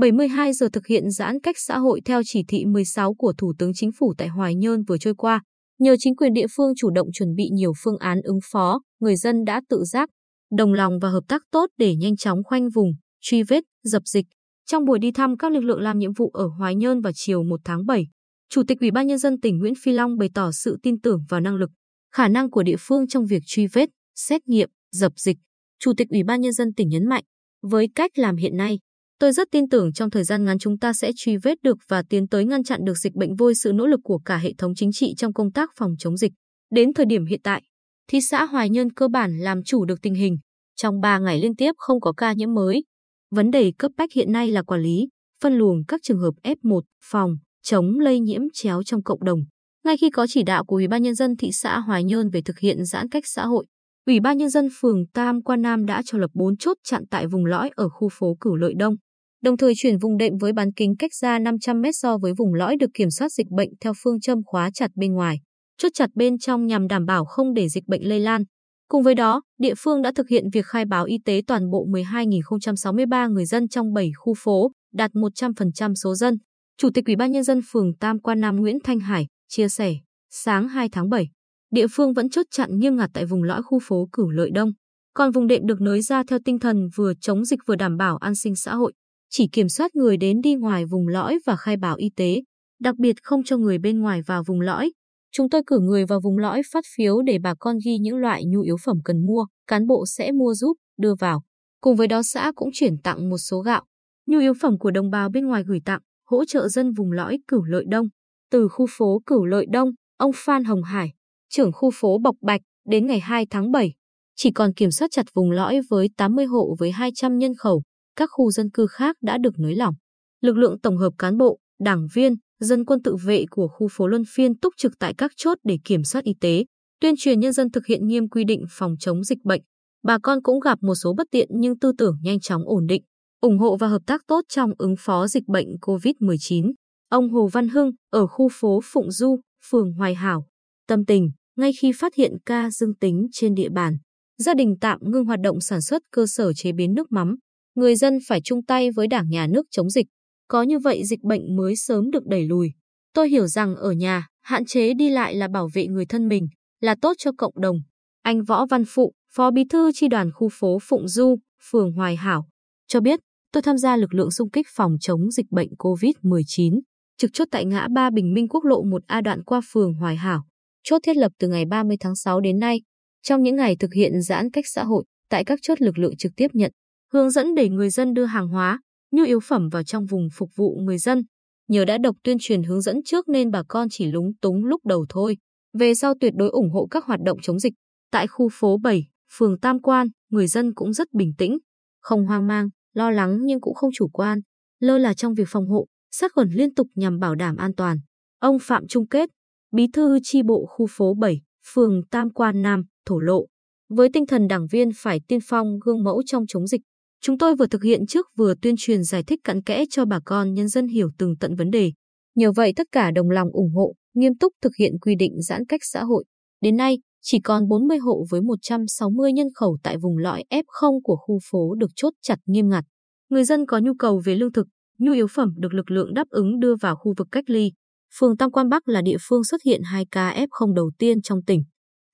72 giờ thực hiện giãn cách xã hội theo chỉ thị 16 của Thủ tướng Chính phủ tại Hoài Nhơn vừa trôi qua. Nhờ chính quyền địa phương chủ động chuẩn bị nhiều phương án ứng phó, người dân đã tự giác, đồng lòng và hợp tác tốt để nhanh chóng khoanh vùng, truy vết, dập dịch. Trong buổi đi thăm các lực lượng làm nhiệm vụ ở Hoài Nhơn vào chiều 1 tháng 7, Chủ tịch Ủy ban nhân dân tỉnh Nguyễn Phi Long bày tỏ sự tin tưởng vào năng lực, khả năng của địa phương trong việc truy vết, xét nghiệm, dập dịch. Chủ tịch Ủy ban nhân dân tỉnh nhấn mạnh, với cách làm hiện nay, tôi rất tin tưởng trong thời gian ngắn chúng ta sẽ truy vết được và tiến tới ngăn chặn được dịch bệnh vôi sự nỗ lực của cả hệ thống chính trị trong công tác phòng chống dịch. Đến thời điểm hiện tại, thị xã Hoài Nhơn cơ bản làm chủ được tình hình. Trong 3 ngày liên tiếp không có ca nhiễm mới. Vấn đề cấp bách hiện nay là quản lý, phân luồng các trường hợp F1, phòng, chống lây nhiễm chéo trong cộng đồng. Ngay khi có chỉ đạo của Ủy ban nhân dân thị xã Hoài Nhơn về thực hiện giãn cách xã hội, Ủy ban nhân dân phường Tam Quan Nam đã cho lập 4 chốt chặn tại vùng lõi ở khu phố Cửu Lợi Đông, đồng thời chuyển vùng đệm với bán kính cách ra 500 mét so với vùng lõi được kiểm soát dịch bệnh theo phương châm khóa chặt bên ngoài, chốt chặt bên trong nhằm đảm bảo không để dịch bệnh lây lan. Cùng với đó, địa phương đã thực hiện việc khai báo y tế toàn bộ 12.063 người dân trong 7 khu phố, đạt 100% số dân. Chủ tịch Ủy ban nhân dân phường Tam Quan Nam Nguyễn Thanh Hải chia sẻ, sáng 2 tháng 7, địa phương vẫn chốt chặn nghiêm ngặt tại vùng lõi khu phố Cửu Lợi Đông, còn vùng đệm được nới ra theo tinh thần vừa chống dịch vừa đảm bảo an sinh xã hội, chỉ kiểm soát người đến đi ngoài vùng lõi và khai báo y tế, đặc biệt không cho người bên ngoài vào vùng lõi. Chúng tôi cử người vào vùng lõi phát phiếu để bà con ghi những loại nhu yếu phẩm cần mua, cán bộ sẽ mua giúp, đưa vào. Cùng với đó xã cũng chuyển tặng một số gạo, nhu yếu phẩm của đồng bào bên ngoài gửi tặng hỗ trợ dân vùng lõi Cửu Lợi Đông. Từ khu phố Cửu Lợi Đông, ông Phan Hồng Hải, trưởng khu phố Bọc Bạch, đến ngày 2 tháng 7, chỉ còn kiểm soát chặt vùng lõi với 80 hộ với 200 nhân khẩu, các khu dân cư khác đã được nới lỏng. Lực lượng tổng hợp cán bộ, đảng viên, dân quân tự vệ của khu phố Luân Phiên túc trực tại các chốt để kiểm soát y tế, tuyên truyền nhân dân thực hiện nghiêm quy định phòng chống dịch bệnh. Bà con cũng gặp một số bất tiện nhưng tư tưởng nhanh chóng ổn định ủng hộ và hợp tác tốt trong ứng phó dịch bệnh COVID-19. Ông Hồ Văn Hưng ở khu phố Phụng Du, phường Hoài Hảo, tâm tình, ngay khi phát hiện ca dương tính trên địa bàn, gia đình tạm ngưng hoạt động sản xuất cơ sở chế biến nước mắm. Người dân phải chung tay với đảng nhà nước chống dịch. Có như vậy dịch bệnh mới sớm được đẩy lùi. Tôi hiểu rằng ở nhà, hạn chế đi lại là bảo vệ người thân mình, là tốt cho cộng đồng. Anh Võ Văn Phụ, Phó Bí thư chi đoàn khu phố Phụng Du, phường Hoài Hảo, cho biết tôi tham gia lực lượng xung kích phòng chống dịch bệnh COVID-19, trực chốt tại ngã ba Bình Minh quốc lộ 1A đoạn qua phường Hoài Hảo. Chốt thiết lập từ ngày 30 tháng 6 đến nay. Trong những ngày thực hiện giãn cách xã hội, tại các chốt lực lượng trực tiếp nhận, hướng dẫn để người dân đưa hàng hóa, nhu yếu phẩm vào trong vùng phục vụ người dân. Nhờ đã đọc tuyên truyền hướng dẫn trước nên bà con chỉ lúng túng lúc đầu thôi. Về sau tuyệt đối ủng hộ các hoạt động chống dịch. Tại khu phố 7, phường Tam Quan, người dân cũng rất bình tĩnh, không hoang mang, lo lắng nhưng cũng không chủ quan, lơ là trong việc phòng hộ, sát khuẩn liên tục nhằm bảo đảm an toàn. Ông Phạm Trung Kết, bí thư chi bộ khu phố 7, phường Tam Quan Nam, thổ lộ. Với tinh thần đảng viên phải tiên phong gương mẫu trong chống dịch, chúng tôi vừa thực hiện trước vừa tuyên truyền giải thích cặn kẽ cho bà con nhân dân hiểu từng tận vấn đề. Nhờ vậy tất cả đồng lòng ủng hộ, nghiêm túc thực hiện quy định giãn cách xã hội. Đến nay, chỉ còn 40 hộ với 160 nhân khẩu tại vùng lõi F0 của khu phố được chốt chặt nghiêm ngặt. Người dân có nhu cầu về lương thực, nhu yếu phẩm được lực lượng đáp ứng đưa vào khu vực cách ly. Phường Tam Quan Bắc là địa phương xuất hiện 2 ca F0 đầu tiên trong tỉnh.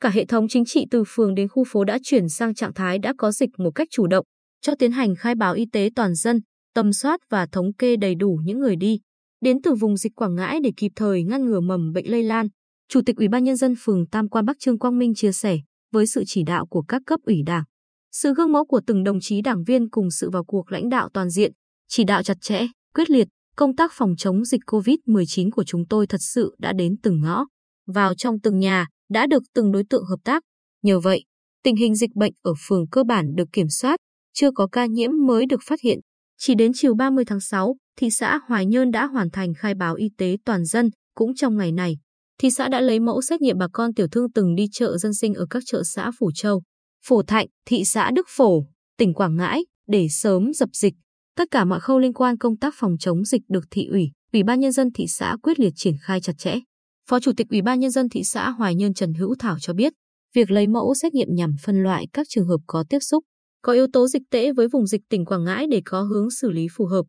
Cả hệ thống chính trị từ phường đến khu phố đã chuyển sang trạng thái đã có dịch một cách chủ động, cho tiến hành khai báo y tế toàn dân, tầm soát và thống kê đầy đủ những người đi đến từ vùng dịch Quảng Ngãi để kịp thời ngăn ngừa mầm bệnh lây lan. Chủ tịch Ủy ban nhân dân phường Tam Quan Bắc Trương Quang Minh chia sẻ, với sự chỉ đạo của các cấp ủy đảng, sự gương mẫu của từng đồng chí đảng viên cùng sự vào cuộc lãnh đạo toàn diện, chỉ đạo chặt chẽ, quyết liệt, công tác phòng chống dịch COVID-19 của chúng tôi thật sự đã đến từng ngõ, vào trong từng nhà, đã được từng đối tượng hợp tác. Nhờ vậy, tình hình dịch bệnh ở phường cơ bản được kiểm soát, chưa có ca nhiễm mới được phát hiện. Chỉ đến chiều 30 tháng 6, thị xã Hoài Nhơn đã hoàn thành khai báo y tế toàn dân, cũng trong ngày này thị xã đã lấy mẫu xét nghiệm bà con tiểu thương từng đi chợ dân sinh ở các chợ xã Phủ Châu, Phổ Thạnh, thị xã Đức Phổ, tỉnh Quảng Ngãi để sớm dập dịch. Tất cả mọi khâu liên quan công tác phòng chống dịch được thị ủy, ủy ban nhân dân thị xã quyết liệt triển khai chặt chẽ. Phó Chủ tịch Ủy ban nhân dân thị xã Hoài Nhơn Trần Hữu Thảo cho biết, việc lấy mẫu xét nghiệm nhằm phân loại các trường hợp có tiếp xúc, có yếu tố dịch tễ với vùng dịch tỉnh Quảng Ngãi để có hướng xử lý phù hợp.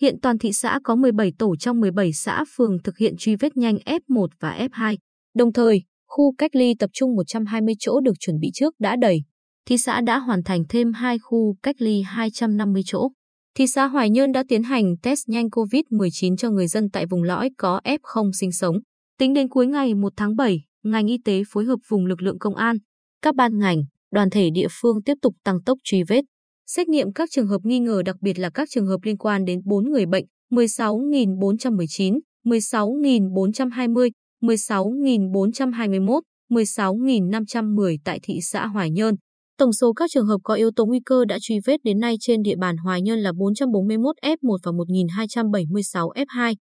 Hiện toàn thị xã có 17 tổ trong 17 xã phường thực hiện truy vết nhanh F1 và F2. Đồng thời, khu cách ly tập trung 120 chỗ được chuẩn bị trước đã đầy. Thị xã đã hoàn thành thêm 2 khu cách ly 250 chỗ. Thị xã Hoài Nhơn đã tiến hành test nhanh COVID-19 cho người dân tại vùng lõi có F0 sinh sống. Tính đến cuối ngày 1 tháng 7, ngành y tế phối hợp vùng lực lượng công an, các ban ngành, đoàn thể địa phương tiếp tục tăng tốc truy vết. Xét nghiệm các trường hợp nghi ngờ đặc biệt là các trường hợp liên quan đến 4 người bệnh 16.419, 16.420, 16.421, 16.510 tại thị xã Hoài Nhơn. Tổng số các trường hợp có yếu tố nguy cơ đã truy vết đến nay trên địa bàn Hoài Nhơn là 441 F1 và 1.276 F2.